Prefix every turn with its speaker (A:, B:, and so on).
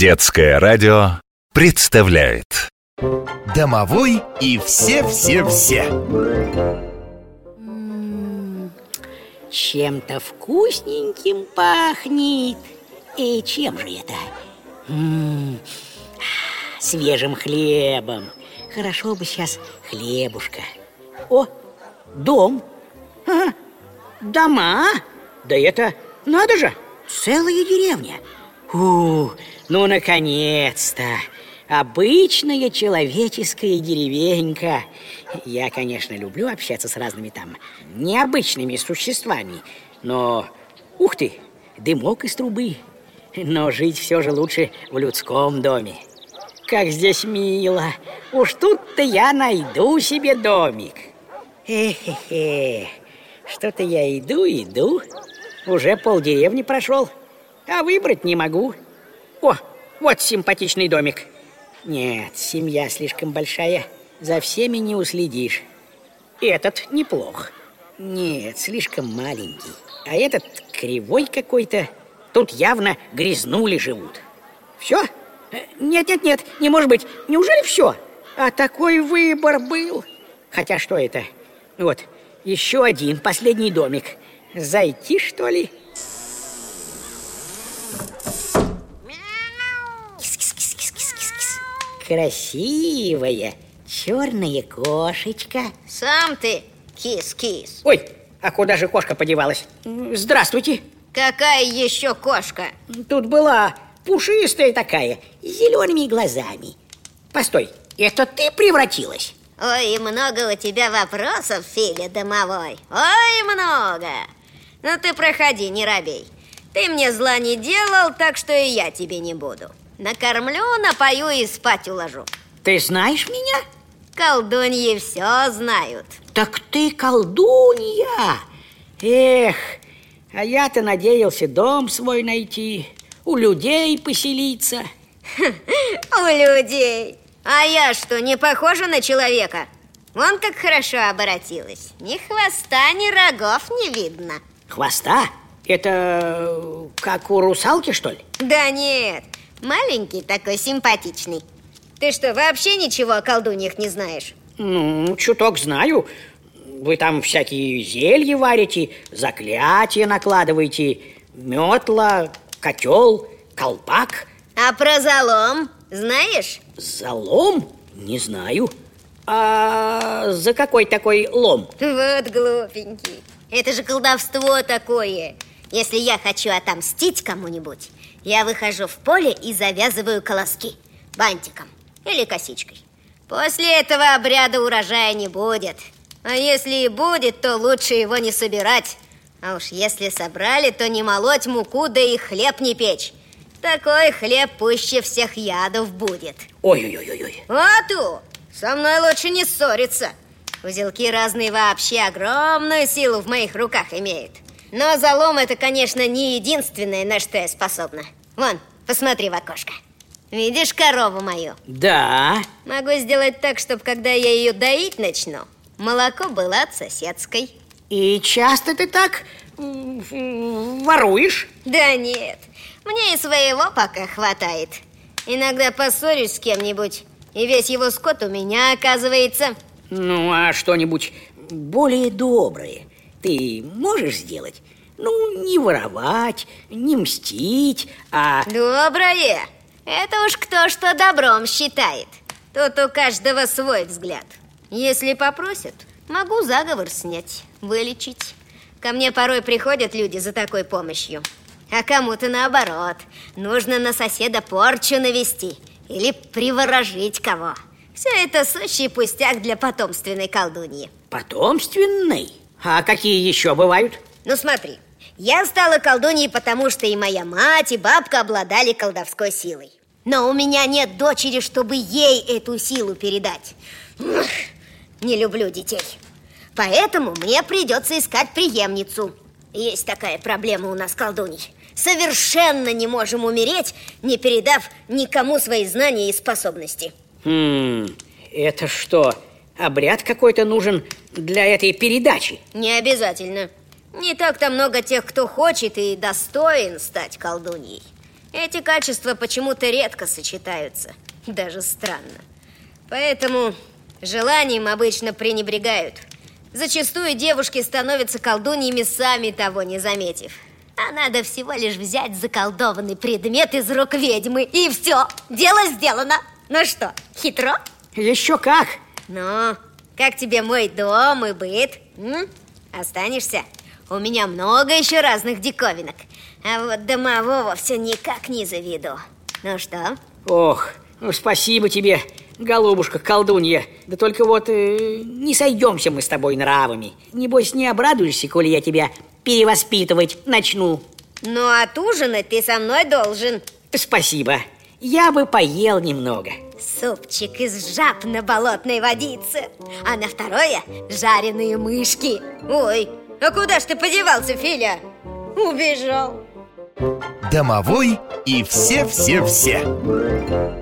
A: Детское радио представляет.
B: Домовой и все-все-все.
C: Чем-то вкусненьким пахнет. И чем же это? М, Свежим хлебом. Хорошо бы сейчас хлебушка. О, дом. Ага, Дома. Да это, надо же, целая деревня Фу, ну наконец-то! Обычная человеческая деревенька. Я, конечно, люблю общаться с разными там необычными существами Но, ух ты, дымок из трубы. Но жить все же лучше в людском доме. Как здесь мило! Уж тут-то я найду себе домик. Эхе-хе! Что-то я иду, иду. Уже полдеревни прошел А выбрать не могу. О, вот симпатичный домик. Нет, семья слишком большая За всеми не уследишь. Этот неплох. Нет, слишком маленький. А этот кривой какой-то. Тут явно грязнули живут. Все? Нет, нет, нет, не может быть. Неужели все? А такой выбор был. Хотя что это? Вот, еще один, последний домик. Зайти, что ли? Красивая черная кошечка.
D: Сам ты кис-кис.
C: Ой, а куда же кошка подевалась? Здравствуйте.
D: Какая еще кошка?
C: Тут была пушистая такая, с зелеными глазами. Постой, это ты превратилась?
D: Ой, много у тебя вопросов, Филя домовой. Ой, много. Ну ты проходи, не робей. Ты мне зла не делал, так что и я тебе не буду Накормлю, напою и спать уложу
C: Ты знаешь меня?
D: Колдуньи все знают
C: Так ты колдунья Эх, а я-то надеялся дом свой найти У людей поселиться
D: У людей А я что, не похожа на человека? Вон как хорошо оборотилась Ни хвоста, ни рогов не видно
C: Хвоста? Это э, как у русалки, что ли?
D: Да нет, маленький такой симпатичный Ты что, вообще ничего о колдуньях не знаешь?
C: Ну, чуток знаю Вы там всякие зелья варите Заклятия накладываете Метла, котел, колпак
D: А про залом знаешь?
C: Залом? Не знаю А за какой такой лом?
D: Вот глупенький Это же колдовство такое Если я хочу отомстить кому-нибудь Я выхожу в поле и завязываю колоски Бантиком или косичкой. После этого обряда урожая не будет. А если и будет, то лучше его не собирать. А уж если собрали, то не молоть муку, да и хлеб не печь. Такой хлеб пуще всех ядов будет.
C: Ой-ой-ой-ой
D: а ту, со мной лучше не ссориться. Узелки разные вообще огромную силу в моих руках имеют Но залом это, конечно, не единственное, на что я способна. Вон, посмотри в окошко. Видишь корову мою?
C: Да,
D: Могу сделать так, чтобы когда я ее доить начну Молоко было от соседской.
C: И часто ты так воруешь?
D: Да нет, мне и своего пока хватает. Иногда поссорюсь с кем-нибудь И весь его скот у меня оказывается.
C: Ну, а что-нибудь более доброе ты можешь сделать? Ну, не воровать, не мстить, а...
D: Доброе? Это уж кто что добром считает. Тут у каждого свой взгляд. Если попросят, могу заговор снять, вылечить. Ко мне порой приходят люди за такой помощью. А кому-то наоборот. Нужно на соседа порчу навести Или приворожить кого. Все это сущий пустяк для потомственной колдуньи.
C: Потомственный? А какие еще бывают?
D: Ну смотри, я стала колдуньей, потому что и моя мать, и бабка обладали колдовской силой. Но у меня нет дочери, чтобы ей эту силу передать. Ух, не люблю детей. Поэтому мне придется искать преемницу. Есть такая проблема у нас, колдуней. Совершенно не можем умереть, не передав никому свои знания и способности.
C: Хм, это что, обряд какой-то нужен для этой передачи?
D: Не обязательно. Не так-то много тех, кто хочет и достоин стать колдуньей. Эти качества почему-то редко сочетаются. Даже странно. Поэтому желанием обычно пренебрегают. Зачастую девушки становятся колдуньями сами того не заметив. А надо всего лишь взять заколдованный предмет из рук ведьмы И все, дело сделано Ну что, хитро?
C: Еще как
D: Ну, как тебе мой дом и быт? М? Останешься? У меня много еще разных диковинок А вот домового все никак не заведу Ну что?
C: Ох, ну спасибо тебе, голубушка колдунья Да только вот э, не сойдемся мы с тобой нравами Небось не обрадуешься, коли я тебя перевоспитывать начну
D: Ну, отужинать ты со мной должен
C: Спасибо, я бы поел немного.
D: Супчик из жаб на болотной водице А на второе жареные мышки. Ой, а куда ж ты подевался, Филя? Убежал.
B: Домовой и все-все-все